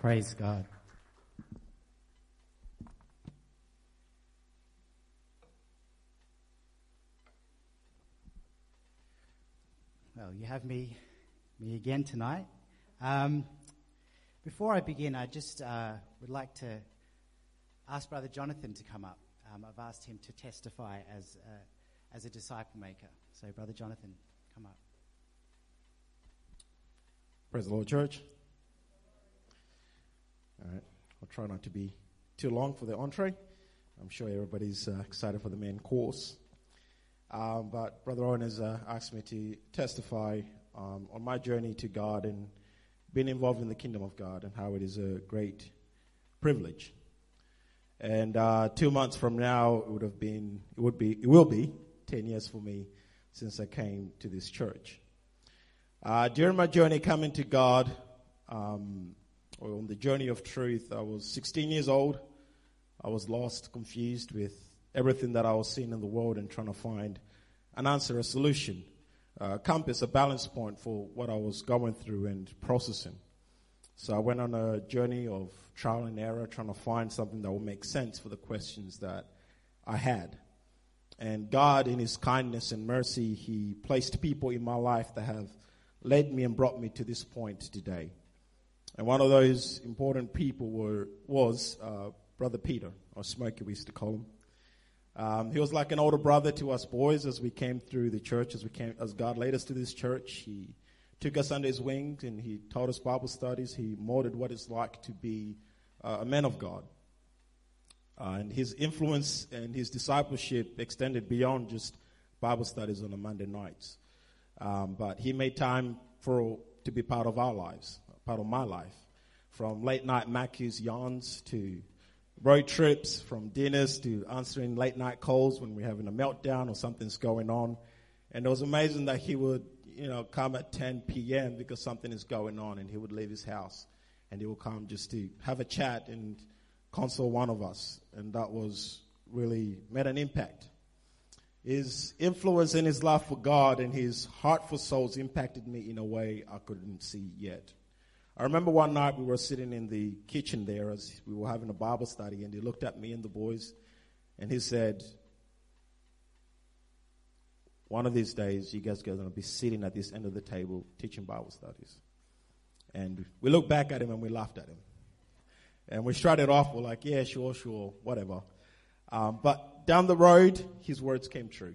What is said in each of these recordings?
Praise God. Well, you have me, me again tonight. Um, before I begin, I just uh, would like to ask Brother Jonathan to come up. Um, I've asked him to testify as a, as a disciple maker. So, Brother Jonathan, come up. Praise the Lord, church. All right, I'll try not to be too long for the entree. I'm sure everybody's uh, excited for the main course. Um, but Brother Owen has uh, asked me to testify um, on my journey to God and being involved in the kingdom of God and how it is a great privilege. And uh, two months from now, it would have been, it would be, it will be 10 years for me since I came to this church. Uh, during my journey coming to God, um, or on the journey of truth, I was 16 years old. I was lost, confused with everything that I was seeing in the world and trying to find an answer, a solution, a compass, a balance point for what I was going through and processing. So I went on a journey of trial and error, trying to find something that would make sense for the questions that I had. And God, in His kindness and mercy, He placed people in my life that have led me and brought me to this point today. And one of those important people were, was uh, Brother Peter, or Smokey, we used to call him. Um, he was like an older brother to us boys as we came through the church, as we came, as God led us to this church. He took us under his wing and he taught us Bible studies. He molded what it's like to be uh, a man of God. Uh, and his influence and his discipleship extended beyond just Bible studies on the Monday nights. Um, but he made time for to be part of our lives, part of my life, from late night Macca's yawns to road trips, from dinners to answering late night calls when we're having a meltdown or something's going on. And it was amazing that he would, you know, come at 10 p.m. because something is going on and he would leave his house and he would come just to have a chat and console one of us. And that was really made an impact. His influence and his love for God and his heart for souls impacted me in a way I couldn't see yet. I remember one night we were sitting in the kitchen there as we were having a Bible study, and he looked at me and the boys, and he said, One of these days, you guys are going to be sitting at this end of the table teaching Bible studies. And we looked back at him and we laughed at him. And we started off, we're like, Yeah, sure, sure, whatever. Um, but down the road, his words came true.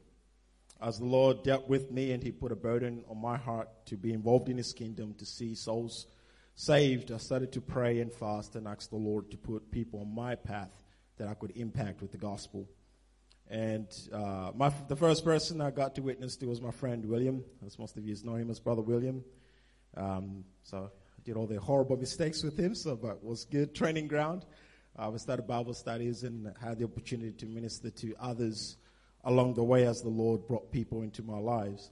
As the Lord dealt with me and he put a burden on my heart to be involved in his kingdom, to see souls saved, I started to pray and fast and ask the Lord to put people on my path that I could impact with the gospel. And uh, my, the first person I got to witness to was my friend William, as most of you know him as Brother William. Um, so I did all the horrible mistakes with him, so but was good training ground. Uh, started Bible studies and had the opportunity to minister to others along the way as the Lord brought people into my lives.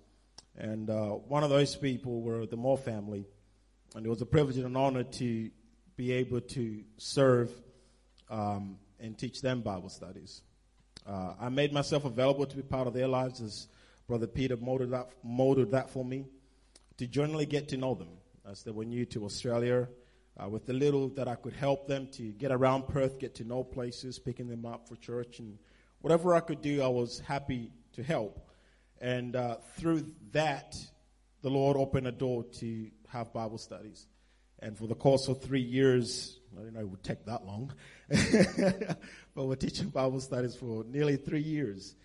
And uh, one of those people were the Moore family. And it was a privilege and an honor to be able to serve um, and teach them Bible studies. Uh, I made myself available to be part of their lives as Brother Peter molded that, molded that for me to generally get to know them as they were new to Australia. Uh, with the little that I could help them to get around Perth, get to know places, picking them up for church, and whatever I could do, I was happy to help. And uh, through that, the Lord opened a door to have Bible studies. And for the course of three years, I didn't know it would take that long, but we're teaching Bible studies for nearly three years.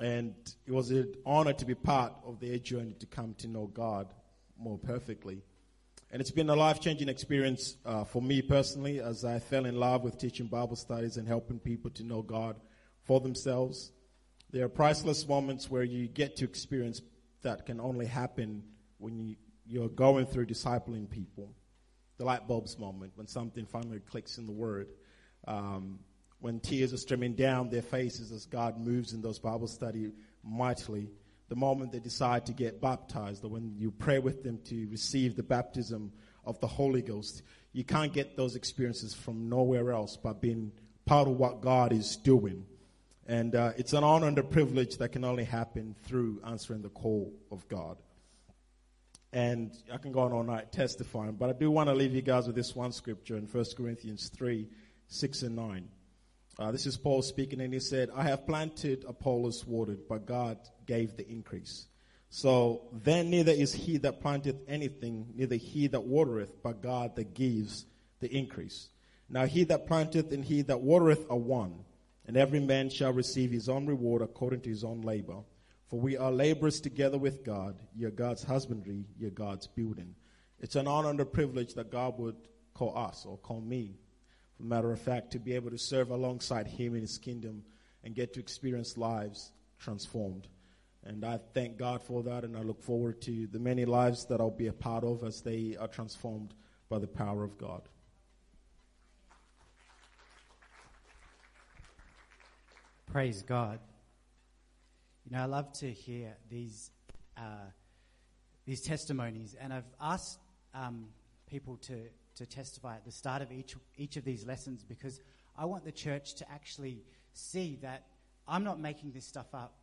And it was an honor to be part of their journey to come to know God more perfectly. And it's been a life changing experience uh, for me personally as I fell in love with teaching Bible studies and helping people to know God for themselves. There are priceless moments where you get to experience that can only happen when you you're going through discipling people. The light bulbs moment when something finally clicks in the word. Um, when tears are streaming down their faces as God moves in those Bible study mightily. The moment they decide to get baptized, or when you pray with them to receive the baptism of the Holy Ghost, you can't get those experiences from nowhere else but being part of what God is doing. And uh, it's an honor and a privilege that can only happen through answering the call of God. And I can go on all night testifying, but I do want to leave you guys with this one scripture in 1 Corinthians 3 6 and 9. Uh, this is Paul speaking, and he said, I have planted, Apollos watered, but God gave the increase. So then neither is he that planteth anything, neither he that watereth, but God that gives the increase. Now he that planteth and he that watereth are one, and every man shall receive his own reward according to his own labor. For we are laborers together with God. You're God's husbandry, you're God's building. It's an honor and a privilege that God would call us or call me, for matter of fact, to be able to serve alongside Him in His kingdom and get to experience lives transformed. And I thank God for that, and I look forward to the many lives that I'll be a part of as they are transformed by the power of God. Praise God. You know, I love to hear these uh, these testimonies, and I've asked um, people to to testify at the start of each each of these lessons because I want the church to actually see that I'm not making this stuff up.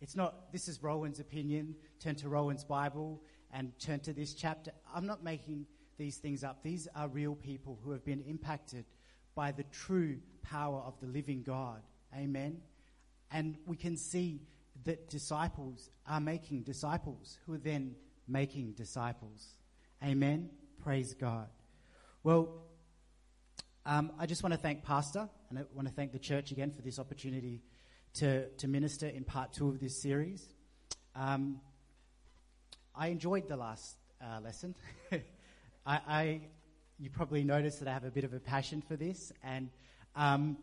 It's not. This is Roan's opinion. Turn to Roan's Bible and turn to this chapter. I'm not making these things up. These are real people who have been impacted by the true power of the living God. Amen. And we can see that disciples are making disciples who are then making disciples. Amen. Praise God. Well, um, I just want to thank Pastor and I want to thank the church again for this opportunity to, to minister in part two of this series. Um, I enjoyed the last uh, lesson. I, I, you probably noticed that I have a bit of a passion for this, and um,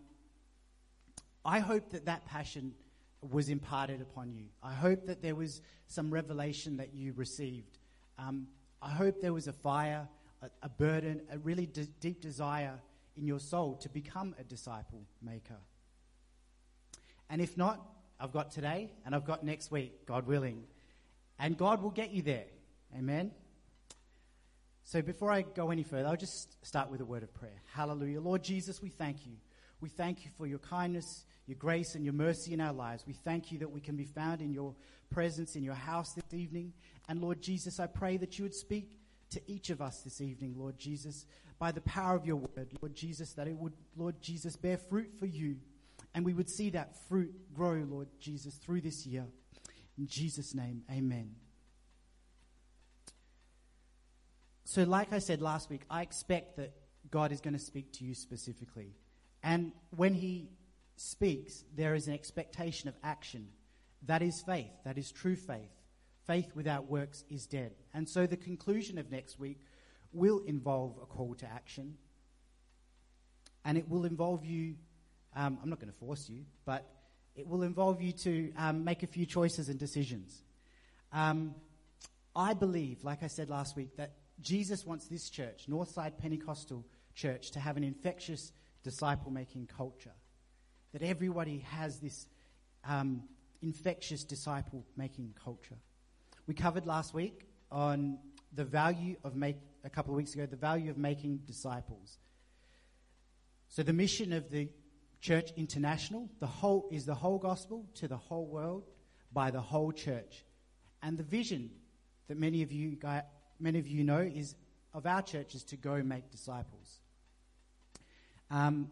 I hope that that passion was imparted upon you. I hope that there was some revelation that you received. Um, I hope there was a fire, a, a burden, a really deep desire in your soul to become a disciple maker. And if not, I've got today and I've got next week, God willing. And God will get you there. Amen. So before I go any further, I'll just start with a word of prayer. Hallelujah. Lord Jesus, we thank you. We thank you for your kindness your grace and your mercy in our lives. We thank you that we can be found in your presence in your house this evening. And Lord Jesus, I pray that you would speak to each of us this evening, Lord Jesus, by the power of your word, Lord Jesus, that it would, Lord Jesus, bear fruit for you. And we would see that fruit grow, Lord Jesus, through this year. In Jesus' name, amen. So, like I said last week, I expect that God is going to speak to you specifically. And when He speaks, there is an expectation of action. That is faith. That is true faith. Faith without works is dead. And so the conclusion of next week will involve a call to action. And it will involve you, um, I'm not going to force you, but it will involve you to um, make a few choices and decisions. Um, I believe, like I said last week, that Jesus wants this church, Northside Pentecostal Church, to have an infectious disciple making culture that everybody has this um, infectious disciple making culture. We covered last week on the value of make a couple of weeks ago the value of making disciples. So the mission of the church international, the whole is the whole gospel to the whole world by the whole church. And the vision that many of you many of you know is of our church is to go make disciples. Um,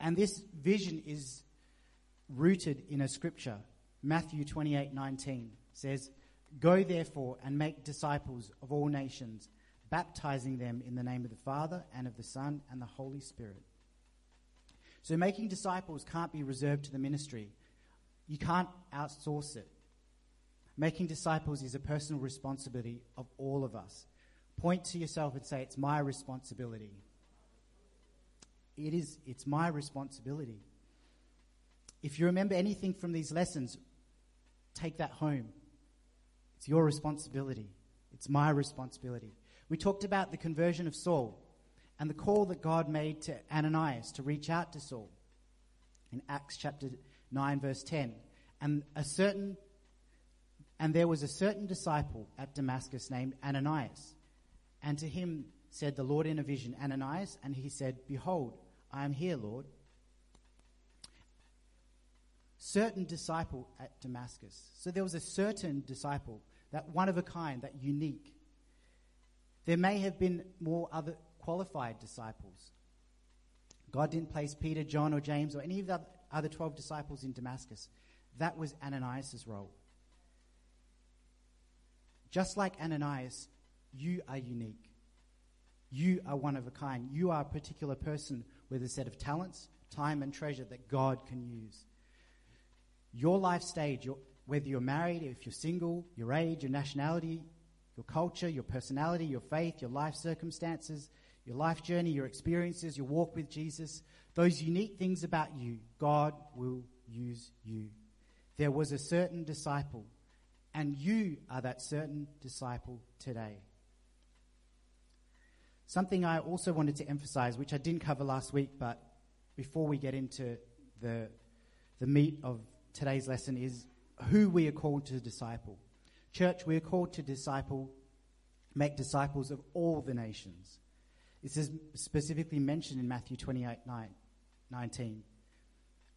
and this vision is rooted in a scripture. Matthew 28 19 says, Go therefore and make disciples of all nations, baptizing them in the name of the Father and of the Son and the Holy Spirit. So making disciples can't be reserved to the ministry. You can't outsource it. Making disciples is a personal responsibility of all of us. Point to yourself and say, It's my responsibility. It is, it's my responsibility. If you remember anything from these lessons, take that home. It's your responsibility. It's my responsibility. We talked about the conversion of Saul and the call that God made to Ananias to reach out to Saul in Acts chapter 9 verse 10. And a certain and there was a certain disciple at Damascus named Ananias. And to him said the Lord in a vision, Ananias, and he said, Behold, I am here, Lord. Certain disciple at Damascus. So there was a certain disciple, that one of a kind, that unique. There may have been more other qualified disciples. God didn't place Peter, John, or James, or any of the other 12 disciples in Damascus. That was Ananias' role. Just like Ananias, you are unique. You are one of a kind. You are a particular person with a set of talents, time, and treasure that God can use. Your life stage, your, whether you're married, if you're single, your age, your nationality, your culture, your personality, your faith, your life circumstances, your life journey, your experiences, your walk with Jesus, those unique things about you, God will use you. There was a certain disciple, and you are that certain disciple today. Something I also wanted to emphasize, which I didn't cover last week, but before we get into the, the meat of today's lesson, is who we are called to disciple. Church, we are called to disciple, make disciples of all the nations. This is specifically mentioned in Matthew 28 9, 19.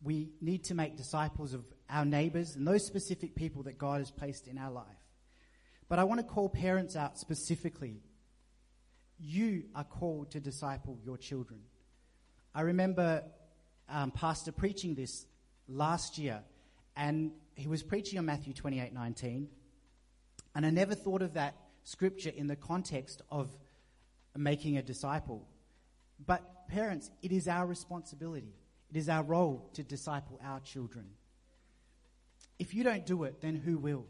We need to make disciples of our neighbors and those specific people that God has placed in our life. But I want to call parents out specifically you are called to disciple your children. I remember um, Pastor preaching this last year, and he was preaching on Matthew 28 19. And I never thought of that scripture in the context of making a disciple. But, parents, it is our responsibility, it is our role to disciple our children. If you don't do it, then who will?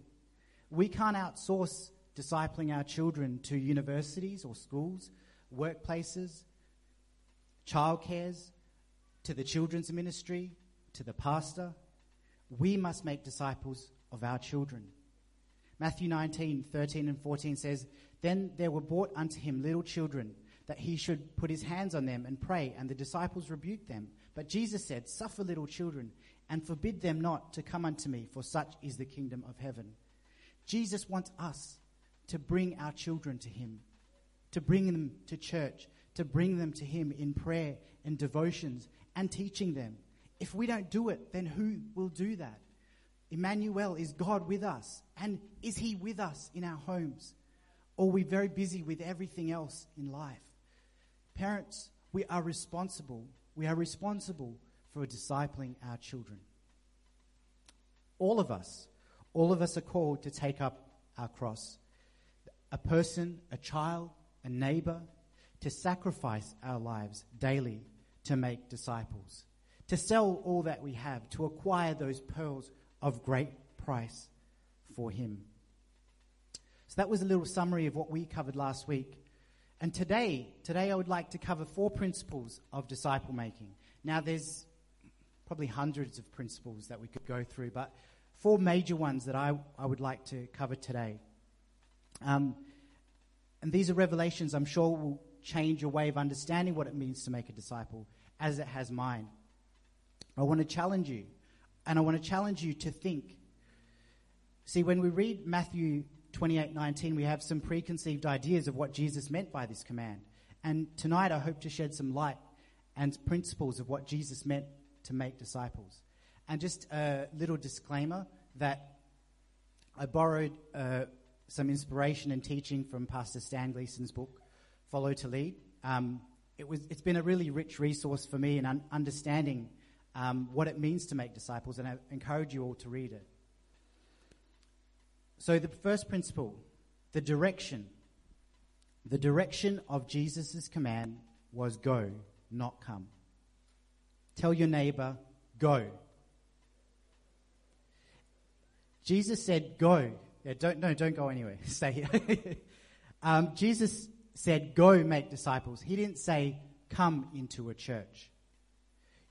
We can't outsource discipling our children to universities or schools, workplaces, childcares, to the children's ministry, to the pastor. We must make disciples of our children. Matthew 19, 13 and 14 says, Then there were brought unto him little children, that he should put his hands on them and pray, and the disciples rebuked them. But Jesus said, Suffer little children, and forbid them not to come unto me, for such is the kingdom of heaven. Jesus wants us to bring our children to Him, to bring them to church, to bring them to Him in prayer and devotions and teaching them. If we don't do it, then who will do that? Emmanuel, is God with us? And is He with us in our homes? Or are we very busy with everything else in life? Parents, we are responsible. We are responsible for discipling our children. All of us, all of us are called to take up our cross a person, a child, a neighbor, to sacrifice our lives daily to make disciples, to sell all that we have, to acquire those pearls of great price for Him. So that was a little summary of what we covered last week. And today, today I would like to cover four principles of disciple making. Now there's probably hundreds of principles that we could go through, but four major ones that I, I would like to cover today. Um, and these are revelations I'm sure will change your way of understanding what it means to make a disciple, as it has mine. I want to challenge you, and I want to challenge you to think. See, when we read Matthew 28 19, we have some preconceived ideas of what Jesus meant by this command. And tonight I hope to shed some light and principles of what Jesus meant to make disciples. And just a little disclaimer that I borrowed uh, some inspiration and teaching from Pastor Stan Gleason's book, Follow to Lead. Um, it was, it's been a really rich resource for me in un- understanding um, what it means to make disciples, and I encourage you all to read it. So, the first principle, the direction. The direction of Jesus' command was go, not come. Tell your neighbor, go. Jesus said, go. Yeah, don't, no, don't go anywhere. Stay here. um, Jesus said, go make disciples. He didn't say, come into a church.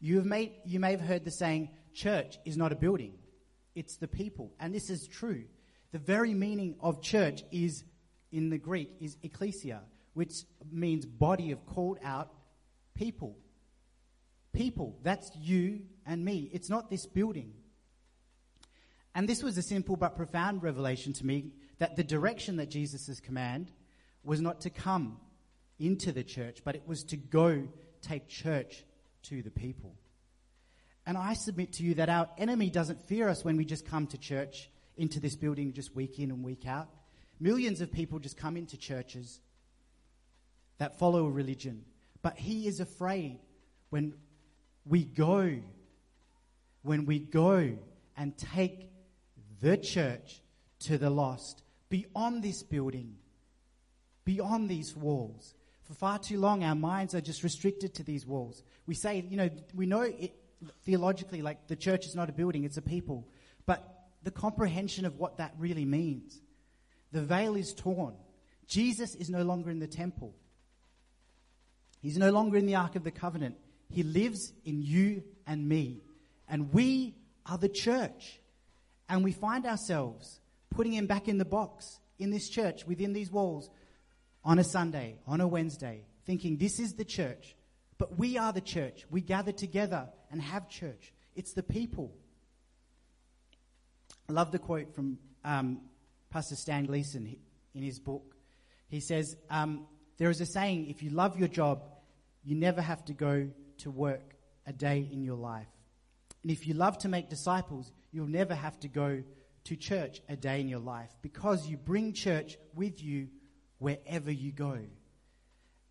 You, have made, you may have heard the saying, church is not a building, it's the people. And this is true. The very meaning of church is, in the Greek, is ecclesia, which means body of called out people. People. That's you and me. It's not this building. And this was a simple but profound revelation to me that the direction that Jesus' command was not to come into the church, but it was to go take church to the people. And I submit to you that our enemy doesn't fear us when we just come to church, into this building just week in and week out. Millions of people just come into churches that follow a religion. But he is afraid when we go, when we go and take the church to the lost beyond this building, beyond these walls. For far too long, our minds are just restricted to these walls. We say, you know, we know it, theologically, like the church is not a building, it's a people. But the comprehension of what that really means, the veil is torn. Jesus is no longer in the temple. He's no longer in the Ark of the Covenant. He lives in you and me. And we are the church. And we find ourselves putting him back in the box in this church, within these walls, on a Sunday, on a Wednesday, thinking this is the church. But we are the church. We gather together and have church. It's the people. I love the quote from um, Pastor Stan Gleason in his book. He says, um, There is a saying, if you love your job, you never have to go to work a day in your life. And if you love to make disciples, you'll never have to go to church a day in your life because you bring church with you wherever you go.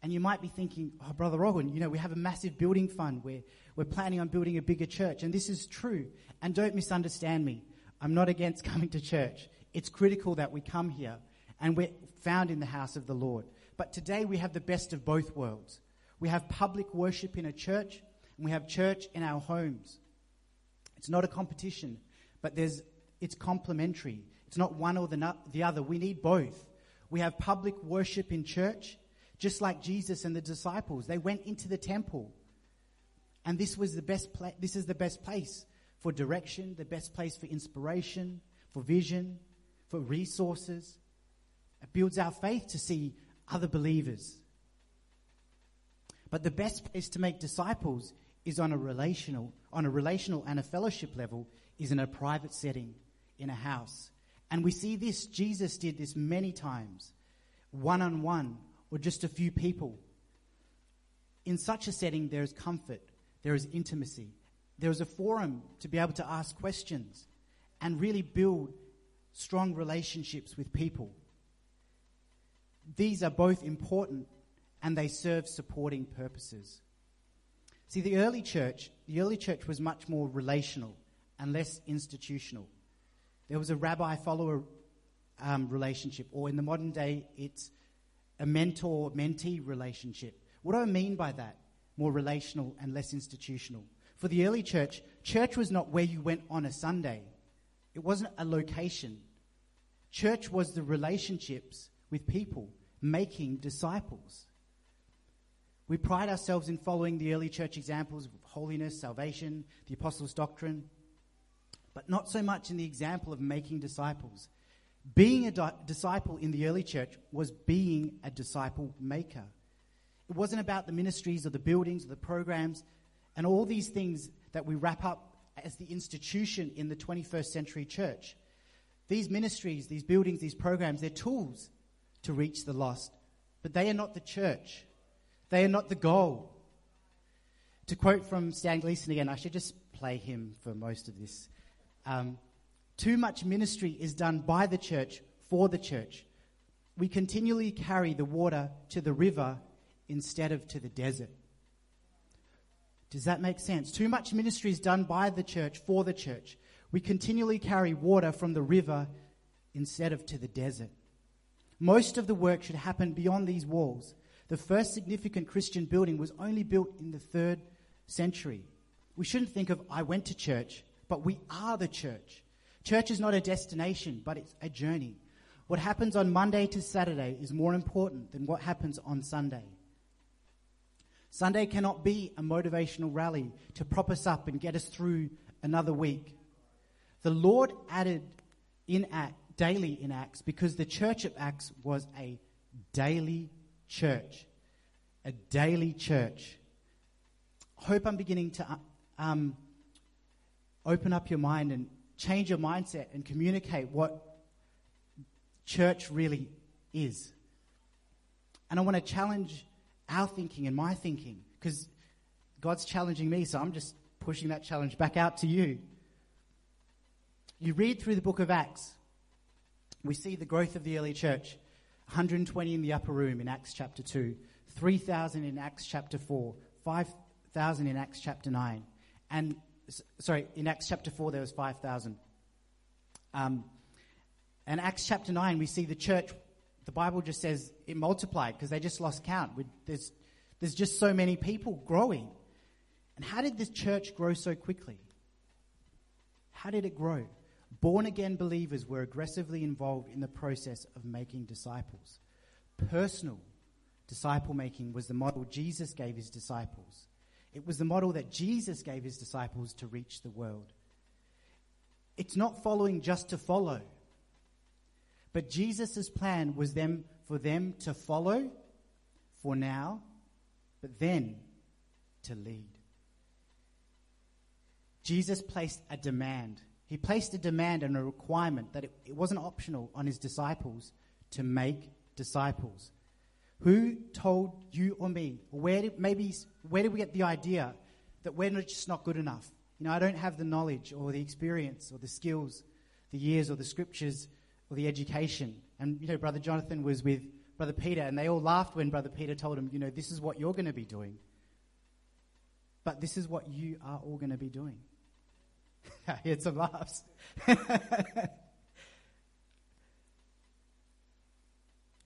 And you might be thinking, oh, Brother Roan, you know, we have a massive building fund. We're, we're planning on building a bigger church. And this is true. And don't misunderstand me. I'm not against coming to church. It's critical that we come here and we're found in the house of the Lord. But today we have the best of both worlds. We have public worship in a church and we have church in our homes. It's not a competition, but there's, it's complementary. It's not one or the, the other. We need both. We have public worship in church, just like Jesus and the disciples. They went into the temple. And this was the best pla- this is the best place for direction, the best place for inspiration, for vision, for resources. It builds our faith to see other believers. But the best place to make disciples is on a relational, on a relational and a fellowship level, is in a private setting, in a house. And we see this, Jesus did this many times, one on one, or just a few people. In such a setting, there is comfort, there is intimacy, there is a forum to be able to ask questions and really build strong relationships with people. These are both important and they serve supporting purposes. See, the early church, the early church was much more relational and less institutional. There was a rabbi follower um, relationship, or in the modern day, it's a mentor mentee relationship. What do I mean by that? More relational and less institutional. For the early church, church was not where you went on a Sunday, it wasn't a location. Church was the relationships with people, making disciples. We pride ourselves in following the early church examples of holiness, salvation, the apostles' doctrine, but not so much in the example of making disciples. Being a di- disciple in the early church was being a disciple maker. It wasn't about the ministries or the buildings or the programs and all these things that we wrap up as the institution in the 21st century church. These ministries, these buildings, these programs, they're tools to reach the lost, but they are not the church. They are not the goal. To quote from Stan Gleason again, I should just play him for most of this. Um, too much ministry is done by the church for the church. We continually carry the water to the river instead of to the desert. Does that make sense? Too much ministry is done by the church for the church. We continually carry water from the river instead of to the desert. Most of the work should happen beyond these walls. The first significant Christian building was only built in the third century. We shouldn't think of, I went to church, but we are the church. Church is not a destination, but it's a journey. What happens on Monday to Saturday is more important than what happens on Sunday. Sunday cannot be a motivational rally to prop us up and get us through another week. The Lord added in Act, daily in Acts because the church of Acts was a daily church, a daily church. Hope I'm beginning to uh, um, open up your mind and change your mindset and communicate what church really is. And I want to challenge our thinking and my thinking because God's challenging me, so I'm just pushing that challenge back out to you. You read through the book of Acts, we see the growth of the early church. 120 in the upper room in Acts chapter 2, 3,000 in Acts chapter 4, 5,000 in Acts chapter 9. And, sorry, in Acts chapter 4, there was 5,000. Um, and Acts chapter 9, we see the church, the Bible just says it multiplied because they just lost count. There's, there's just so many people growing. And how did this church grow so quickly? How did it grow? Born again believers were aggressively involved in the process of making disciples. Personal disciple making was the model Jesus gave his disciples. It was the model that Jesus gave his disciples to reach the world. It's not following just to follow. But Jesus' plan was them for them to follow for now, but then to lead. Jesus placed a demand. He placed a demand and a requirement that it, it wasn't optional on his disciples to make disciples. Who told you or me, where did, maybe where did we get the idea that we're just not good enough? You know, I don't have the knowledge or the experience or the skills, the years or the scriptures or the education. And you know, Brother Jonathan was with Brother Peter, and they all laughed when Brother Peter told him, you know, this is what you're going to be doing. But this is what you are all going to be doing. I heard some laughs.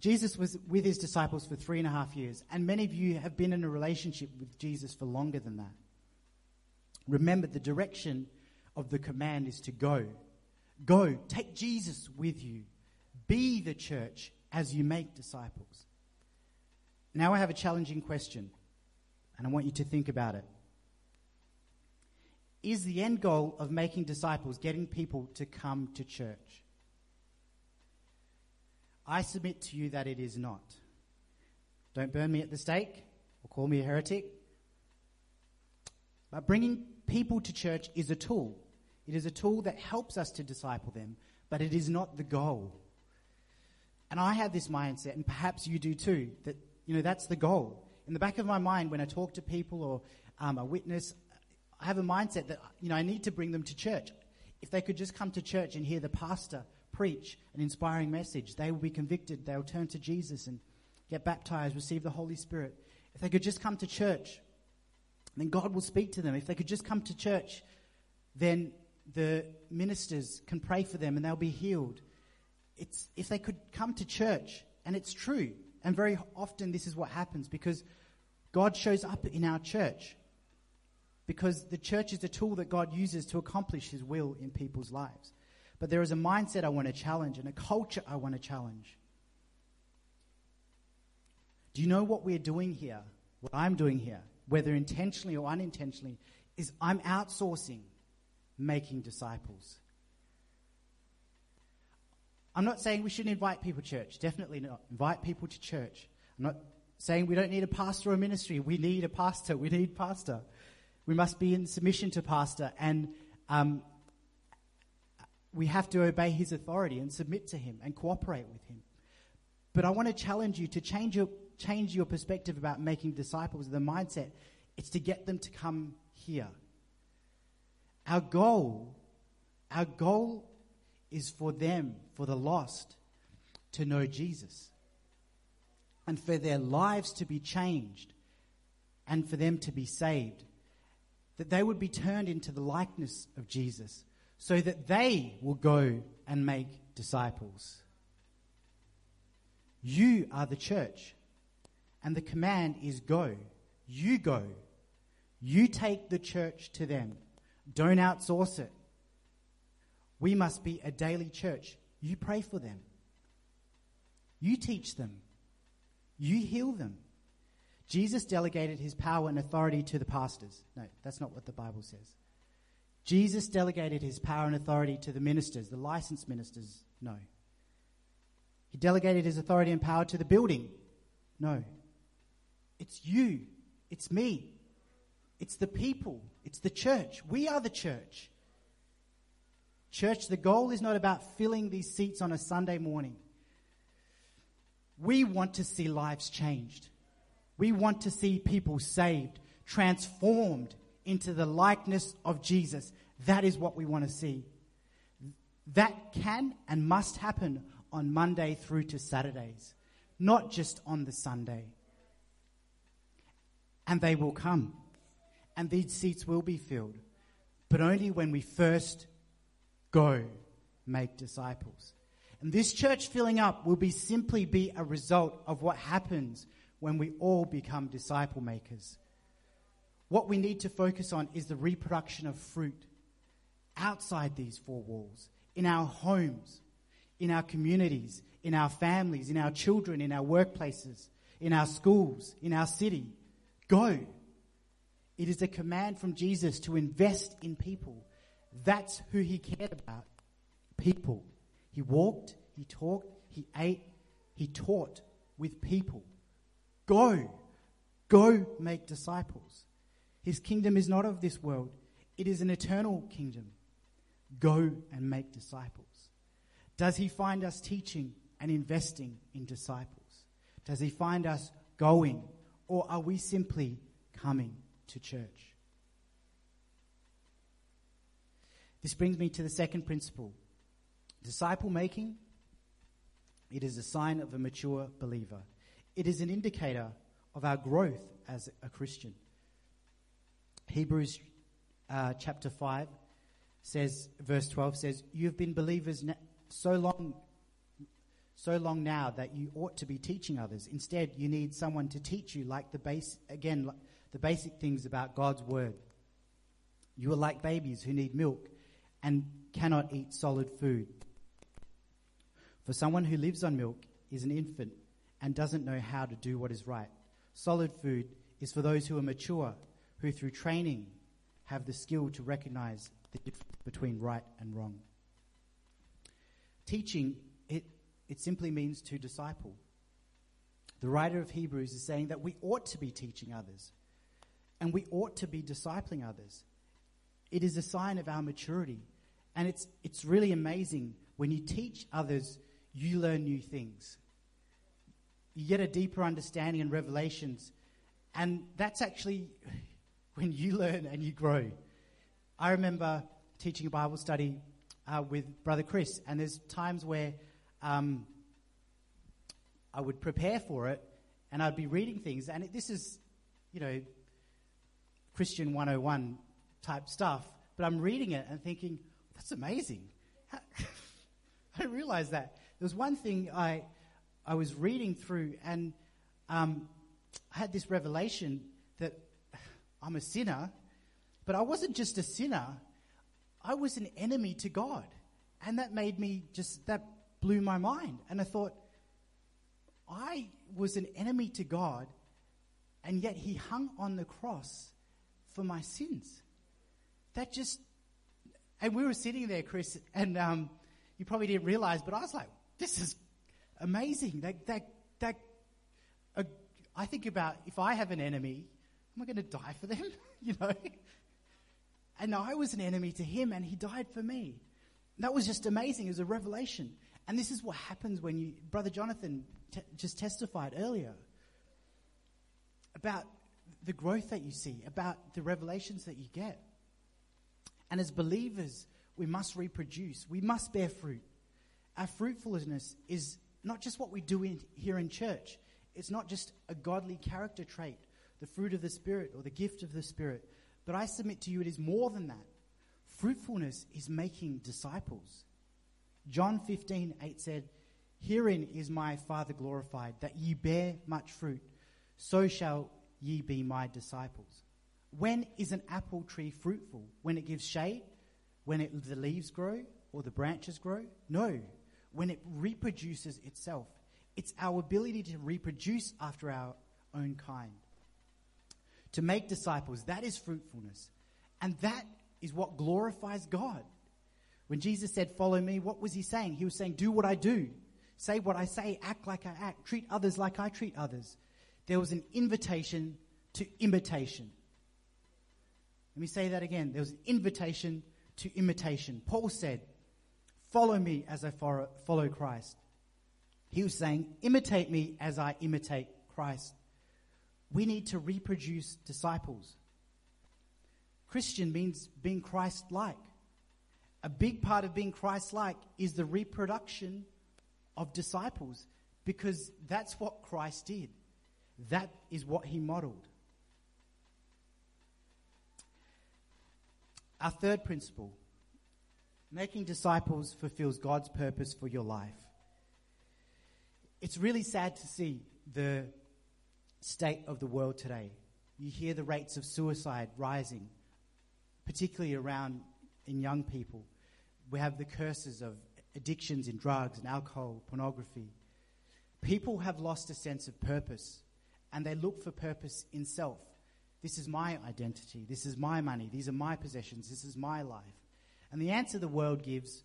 Jesus was with his disciples for three and a half years, and many of you have been in a relationship with Jesus for longer than that. Remember, the direction of the command is to go. Go, take Jesus with you. Be the church as you make disciples. Now I have a challenging question, and I want you to think about it. Is the end goal of making disciples getting people to come to church? I submit to you that it is not. Don't burn me at the stake or call me a heretic. But bringing people to church is a tool. It is a tool that helps us to disciple them, but it is not the goal. And I have this mindset, and perhaps you do too, that, you know, that's the goal. In the back of my mind, when I talk to people or um, a witness, I have a mindset that, you know, I need to bring them to church. If they could just come to church and hear the pastor preach an inspiring message, they will be convicted. They'll turn to Jesus and get baptized, receive the Holy Spirit. If they could just come to church, then God will speak to them. If they could just come to church, then the ministers can pray for them and they'll be healed. It's, if they could come to church, and it's true, and very often this is what happens because God shows up in our church because the church is a tool that God uses to accomplish His will in people's lives. But there is a mindset I want to challenge and a culture I want to challenge. Do you know what we're doing here? What I'm doing here, whether intentionally or unintentionally, is I'm outsourcing making disciples. I'm not saying we shouldn't invite people to church. Definitely not. Invite people to church. I'm not saying we don't need a pastor or ministry. We need a pastor. We need pastor. We must be in submission to pastor and um, we have to obey his authority and submit to him and cooperate with him. But I want to challenge you to change your, change your perspective about making disciples, the mindset. It's to get them to come here. Our goal, our goal is for them, for the lost, to know Jesus. And for their lives to be changed and for them to be saved that they would be turned into the likeness of Jesus so that they will go and make disciples. You are the church, and the command is go. You go. You take the church to them. Don't outsource it. We must be a daily church. You pray for them. You teach them. You heal them. Jesus delegated his power and authority to the pastors. No, that's not what the Bible says. Jesus delegated his power and authority to the ministers, the licensed ministers. No. He delegated his authority and power to the building. No. It's you. It's me. It's the people. It's the church. We are the church. Church, the goal is not about filling these seats on a Sunday morning. We want to see lives changed. We want to see people saved, transformed into the likeness of Jesus. That is what we want to see. That can and must happen on Monday through to Saturdays, not just on the Sunday. and they will come. And these seats will be filled, but only when we first go make disciples. And this church filling up will be simply be a result of what happens when we all become disciple makers. What we need to focus on is the reproduction of fruit outside these four walls, in our homes, in our communities, in our families, in our children, in our workplaces, in our schools, in our city. Go. It is a command from Jesus to invest in people. That's who he cared about. People. He walked, he talked, he ate, he taught with people. Go. Go make disciples. His kingdom is not of this world, it is an eternal kingdom. Go and make disciples. Does he find us teaching and investing in disciples? Does he find us going, or are we simply coming to church? This brings me to the second principle. Disciple making, it is a sign of a mature believer. It is an indicator of our growth as a Christian. Hebrews uh, chapter 5 says, verse 12 says, You have been believers so long so long now that you ought to be teaching others. Instead, you need someone to teach you, like the base, again, the basic things about God's word. You are like babies who need milk and cannot eat solid food. For someone who lives on milk is an infant and doesn't know how to do what is right. Solid food is for those who are mature, who through training have the skill to recognize the difference between right and wrong. Teaching it, it simply means to disciple. The writer of Hebrews is saying that we ought to be teaching others and we ought to be discipling others. It is a sign of our maturity. And it's, it's really amazing when you teach others, you learn new things. You get a deeper understanding and revelations. And that's actually when you learn and you grow. I remember teaching a Bible study uh, with Brother Chris, and there's times where um, I would prepare for it and I'd be reading things. And it, this is, you know, Christian 101 type stuff. But I'm reading it and thinking, that's amazing. I didn't realize that. There was one thing I, I was reading through and um, I had this revelation that I'm a sinner, but I wasn't just a sinner, I was an enemy to God. And that made me just, that blew my mind. And I thought, I was an enemy to God, and yet He hung on the cross for my sins. That just, and we were sitting there, Chris, and um, you probably didn't realize, but I was like, this is amazing. That, that, that, uh, I think about if I have an enemy, am I going to die for them? you know? And I was an enemy to him, and he died for me. That was just amazing. It was a revelation. And this is what happens when you, Brother Jonathan just testified earlier about the growth that you see, about the revelations that you get. And as believers, we must reproduce, we must bear fruit. Our fruitfulness is not just what we do in, here in church, it's not just a godly character trait, the fruit of the Spirit or the gift of the Spirit. But I submit to you, it is more than that. Fruitfulness is making disciples. John 15, 8 said, Herein is my Father glorified, that ye bear much fruit, so shall ye be my disciples. When is an apple tree fruitful? When it gives shade? When it, the leaves grow or the branches grow? No. When it reproduces itself. It's our ability to reproduce after our own kind. To make disciples, that is fruitfulness. And that is what glorifies God. When Jesus said, Follow me, what was he saying? He was saying, Do what I do, say what I say, act like I act, treat others like I treat others. There was an invitation to imitation. Let me say that again. There was an invitation to imitation. Paul said, Follow me as I follow Christ. He was saying, Imitate me as I imitate Christ. We need to reproduce disciples. Christian means being Christ like. A big part of being Christ like is the reproduction of disciples because that's what Christ did, that is what he modeled. Our third principle making disciples fulfills God's purpose for your life. It's really sad to see the state of the world today. You hear the rates of suicide rising, particularly around in young people. We have the curses of addictions in drugs and alcohol, pornography. People have lost a sense of purpose and they look for purpose in self. This is my identity. This is my money. These are my possessions. This is my life. And the answer the world gives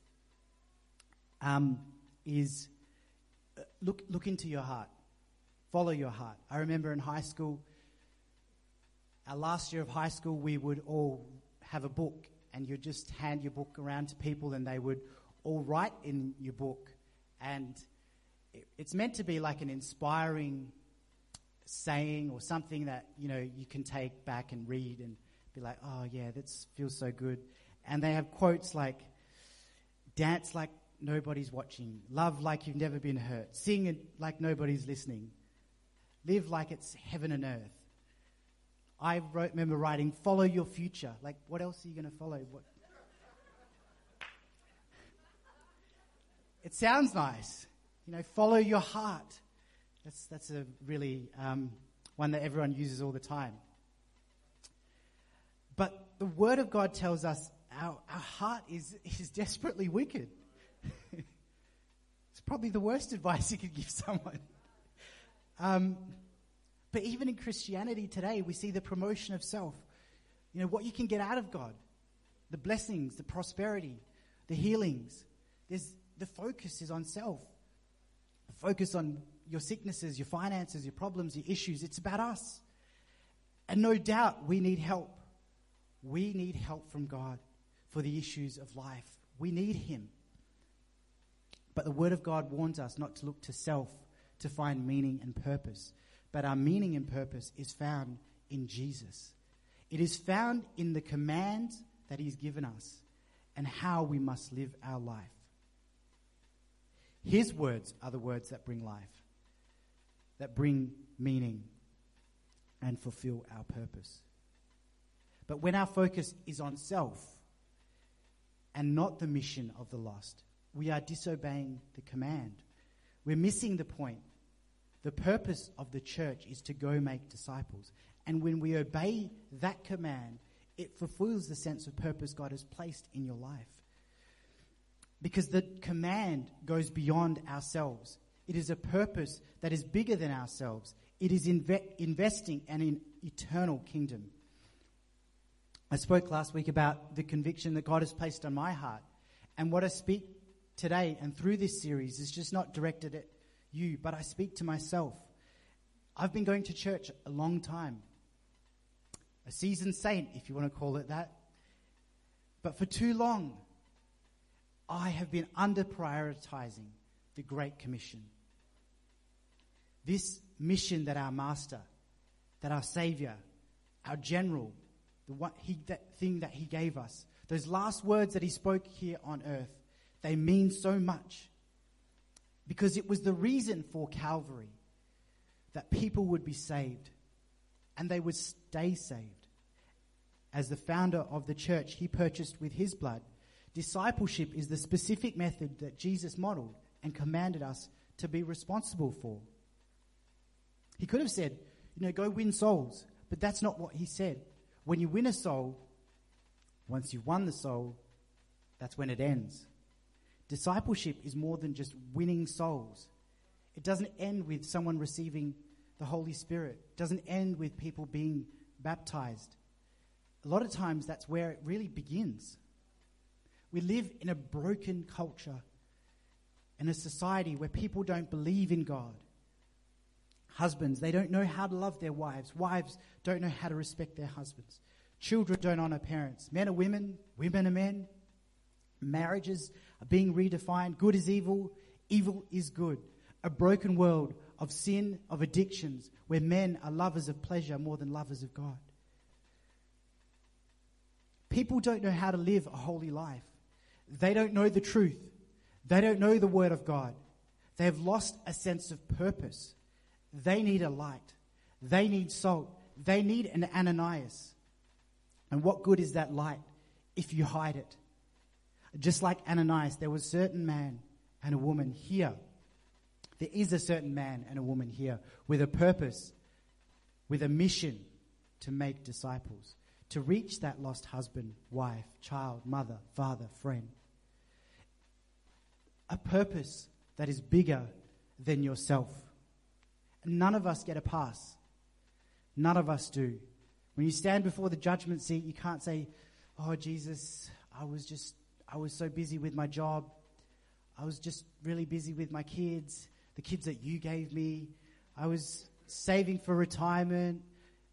um, is uh, look, look into your heart. Follow your heart. I remember in high school, our last year of high school, we would all have a book, and you'd just hand your book around to people, and they would all write in your book. And it's meant to be like an inspiring saying or something that you know you can take back and read and be like, oh yeah, that feels so good. And they have quotes like, dance like nobody's watching, love like you've never been hurt, sing like nobody's listening, live like it's heaven and earth. I wrote, remember writing, follow your future. Like, what else are you going to follow? What? It sounds nice. You know, follow your heart. That's, that's a really um, one that everyone uses all the time. But the Word of God tells us our, our heart is, is desperately wicked. it's probably the worst advice you could give someone. Um, but even in Christianity today, we see the promotion of self. You know, what you can get out of God, the blessings, the prosperity, the healings. There's, the focus is on self. The focus on your sicknesses, your finances, your problems, your issues. It's about us. And no doubt we need help. We need help from God for the issues of life. We need Him. But the Word of God warns us not to look to self to find meaning and purpose. But our meaning and purpose is found in Jesus. It is found in the commands that He's given us and how we must live our life. His words are the words that bring life that bring meaning and fulfill our purpose. But when our focus is on self and not the mission of the lost, we are disobeying the command. We're missing the point. The purpose of the church is to go make disciples. And when we obey that command, it fulfills the sense of purpose God has placed in your life. Because the command goes beyond ourselves. It is a purpose that is bigger than ourselves. It is inve- investing in an eternal kingdom. I spoke last week about the conviction that God has placed on my heart. And what I speak today and through this series is just not directed at you, but I speak to myself. I've been going to church a long time, a seasoned saint, if you want to call it that. But for too long, I have been under prioritizing the Great Commission. This mission that our master, that our savior, our general, the one, he, that thing that he gave us, those last words that he spoke here on earth, they mean so much. Because it was the reason for Calvary that people would be saved and they would stay saved. As the founder of the church, he purchased with his blood. Discipleship is the specific method that Jesus modeled and commanded us to be responsible for. He could have said, you know, go win souls. But that's not what he said. When you win a soul, once you've won the soul, that's when it ends. Discipleship is more than just winning souls. It doesn't end with someone receiving the Holy Spirit. It doesn't end with people being baptized. A lot of times that's where it really begins. We live in a broken culture, in a society where people don't believe in God. Husbands, they don't know how to love their wives. Wives don't know how to respect their husbands. Children don't honor parents. Men are women, women are men. Marriages are being redefined. Good is evil, evil is good. A broken world of sin, of addictions, where men are lovers of pleasure more than lovers of God. People don't know how to live a holy life. They don't know the truth. They don't know the Word of God. They have lost a sense of purpose. They need a light. They need salt. They need an Ananias. And what good is that light if you hide it. Just like Ananias, there was a certain man and a woman here. There is a certain man and a woman here with a purpose, with a mission to make disciples, to reach that lost husband, wife, child, mother, father, friend. A purpose that is bigger than yourself. None of us get a pass. None of us do. When you stand before the judgment seat, you can't say, Oh, Jesus, I was just, I was so busy with my job. I was just really busy with my kids, the kids that you gave me. I was saving for retirement.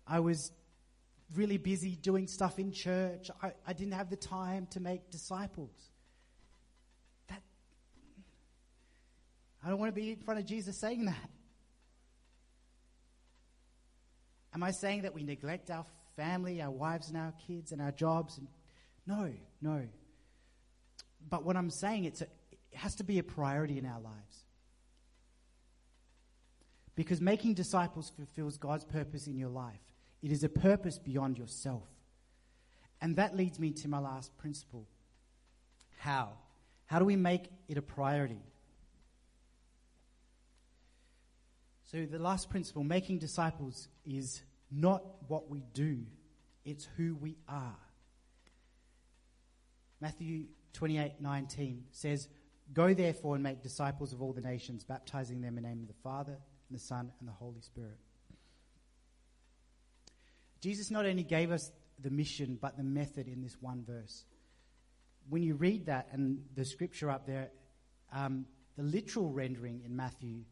I was really busy doing stuff in church. I, I didn't have the time to make disciples. That, I don't want to be in front of Jesus saying that. Am I saying that we neglect our family, our wives and our kids and our jobs? No, no. But what I'm saying, it's a, it has to be a priority in our lives. Because making disciples fulfills God's purpose in your life. It is a purpose beyond yourself. And that leads me to my last principle. How? How do we make it a priority? So, the last principle, making disciples, is not what we do, it's who we are. Matthew 28 19 says, Go therefore and make disciples of all the nations, baptizing them in the name of the Father, and the Son, and the Holy Spirit. Jesus not only gave us the mission, but the method in this one verse. When you read that and the scripture up there, um, the literal rendering in Matthew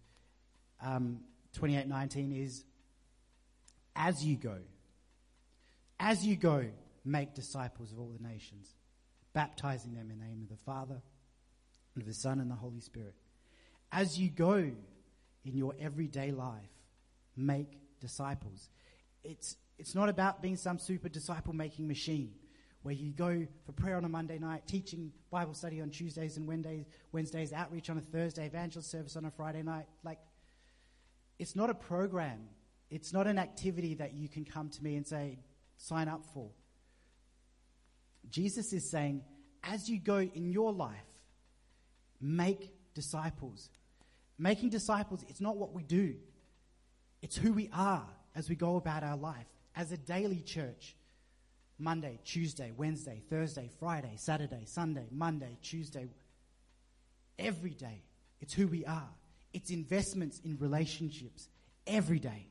um, 28:19 is as you go. As you go, make disciples of all the nations, baptizing them in the name of the Father, and of the Son, and the Holy Spirit. As you go in your everyday life, make disciples. It's, it's not about being some super disciple making machine where you go for prayer on a Monday night, teaching Bible study on Tuesdays and Wednesdays, Wednesdays outreach on a Thursday, evangelist service on a Friday night. Like, it's not a program. It's not an activity that you can come to me and say, sign up for. Jesus is saying, as you go in your life, make disciples. Making disciples, it's not what we do, it's who we are as we go about our life. As a daily church, Monday, Tuesday, Wednesday, Thursday, Friday, Saturday, Sunday, Monday, Tuesday, every day, it's who we are. It's investments in relationships every day.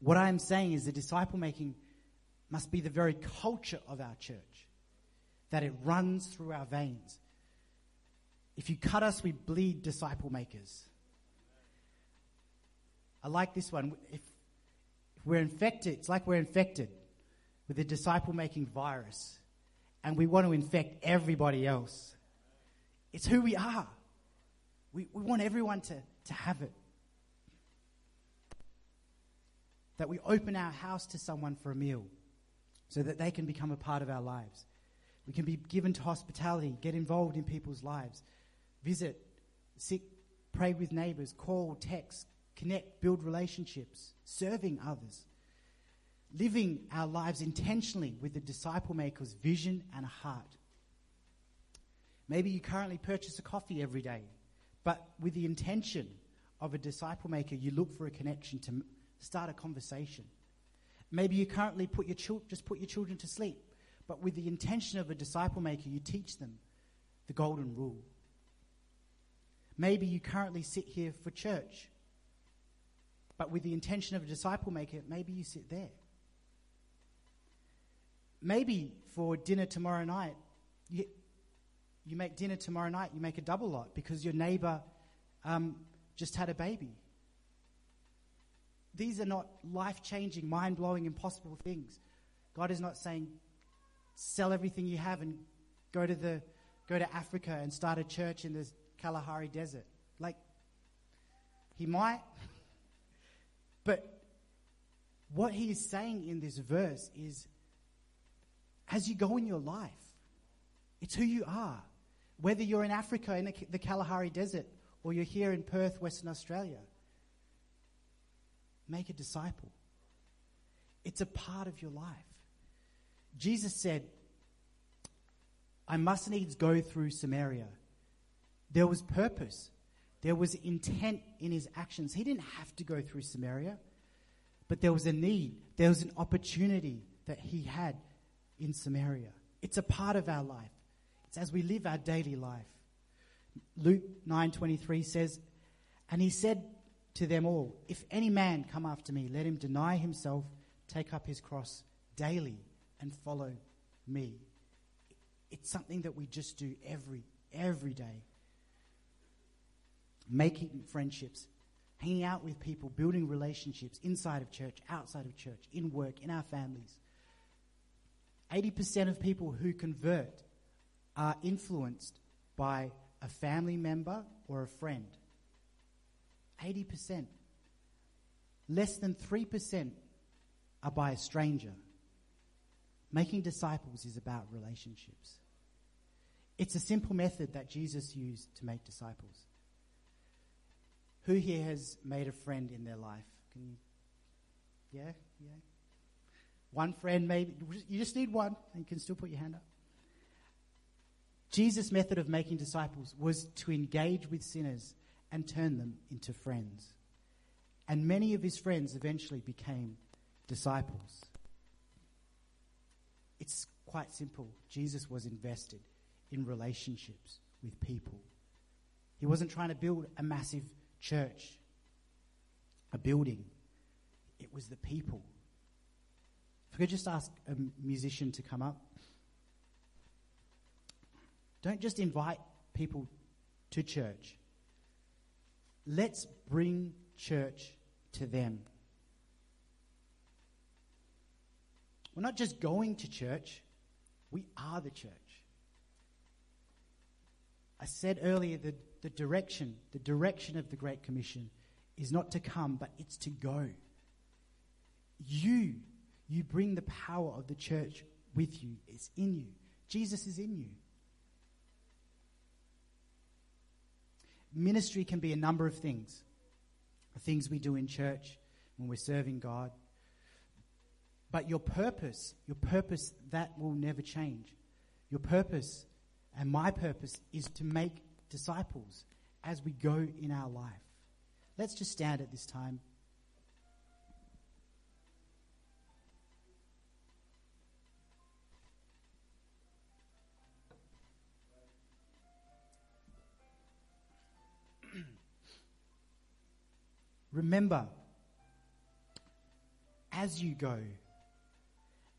What I am saying is the disciple making must be the very culture of our church, that it runs through our veins. If you cut us, we bleed disciple makers. I like this one. If, if we're infected, it's like we're infected with a disciple making virus, and we want to infect everybody else. It's who we are. We, we want everyone to, to have it. That we open our house to someone for a meal so that they can become a part of our lives. We can be given to hospitality, get involved in people's lives, visit, sit, pray with neighbors, call, text, connect, build relationships, serving others, living our lives intentionally with the disciple maker's vision and heart. Maybe you currently purchase a coffee every day, but with the intention of a disciple maker, you look for a connection to start a conversation. Maybe you currently put your chil- just put your children to sleep, but with the intention of a disciple maker, you teach them the golden rule. Maybe you currently sit here for church, but with the intention of a disciple maker, maybe you sit there. Maybe for dinner tomorrow night, you, you make dinner tomorrow night, you make a double lot because your neighbor um, just had a baby. These are not life changing, mind blowing, impossible things. God is not saying, sell everything you have and go to, the, go to Africa and start a church in the Kalahari Desert. Like, He might. but what He is saying in this verse is as you go in your life, it's who you are. Whether you're in Africa in the Kalahari Desert or you're here in Perth, Western Australia, make a disciple. It's a part of your life. Jesus said, I must needs go through Samaria. There was purpose. There was intent in his actions. He didn't have to go through Samaria, but there was a need. There was an opportunity that he had in Samaria. It's a part of our life. It's as we live our daily life. Luke 9:23 says, "And he said to them all, if any man come after me, let him deny himself, take up his cross daily and follow me." It's something that we just do every every day. Making friendships, hanging out with people, building relationships inside of church, outside of church, in work, in our families. 80% of people who convert are influenced by a family member or a friend. 80%. Less than 3% are by a stranger. Making disciples is about relationships. It's a simple method that Jesus used to make disciples. Who here has made a friend in their life? Can you? Yeah, yeah. One friend, maybe. You just need one, and you can still put your hand up. Jesus' method of making disciples was to engage with sinners and turn them into friends. And many of his friends eventually became disciples. It's quite simple. Jesus was invested in relationships with people. He wasn't trying to build a massive church, a building. It was the people. If I could just ask a musician to come up. Don't just invite people to church. Let's bring church to them. We're not just going to church, we are the church. I said earlier that the direction, the direction of the Great Commission is not to come, but it's to go. You, you bring the power of the church with you. It's in you. Jesus is in you. Ministry can be a number of things. The things we do in church when we're serving God. But your purpose, your purpose, that will never change. Your purpose and my purpose is to make disciples as we go in our life. Let's just stand at this time. Remember, as you go,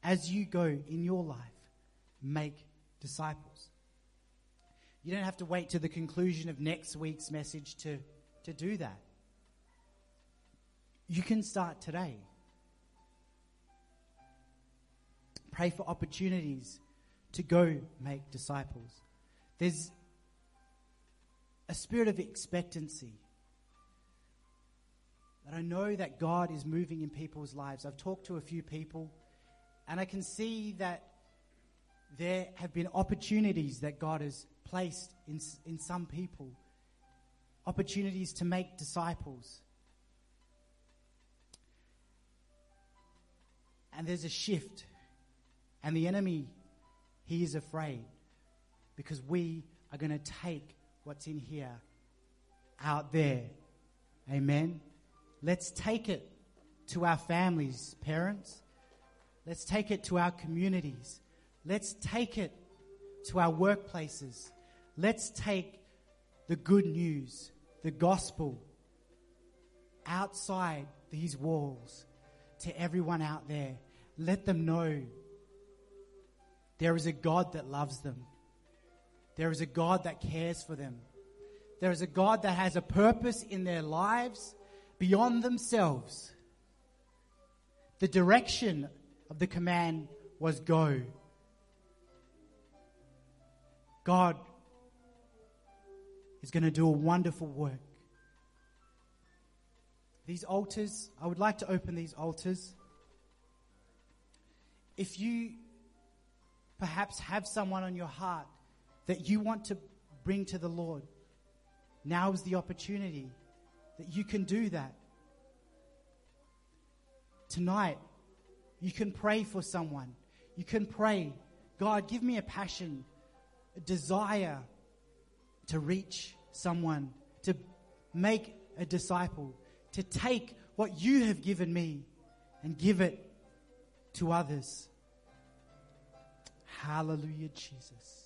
as you go in your life, make disciples. You don't have to wait to the conclusion of next week's message to, to do that. You can start today. Pray for opportunities to go make disciples. There's a spirit of expectancy that I know that God is moving in people's lives. I've talked to a few people, and I can see that there have been opportunities that God has placed in, in some people, opportunities to make disciples. And there's a shift, and the enemy, he is afraid because we are going to take what's in here out there. Amen. Let's take it to our families, parents. Let's take it to our communities. Let's take it to our workplaces. Let's take the good news, the gospel, outside these walls to everyone out there. Let them know there is a God that loves them. There is a God that cares for them. There is a God that has a purpose in their lives beyond themselves. The direction of the command was go. God is going to do a wonderful work. These altars, I would like to open these altars. If you perhaps have someone on your heart that you want to bring to the Lord, now is the opportunity that you can do that. Tonight, you can pray for someone. You can pray, God, give me a passion, a desire to reach someone, to make a disciple, to take what you have given me and give it to others. Hallelujah, Jesus.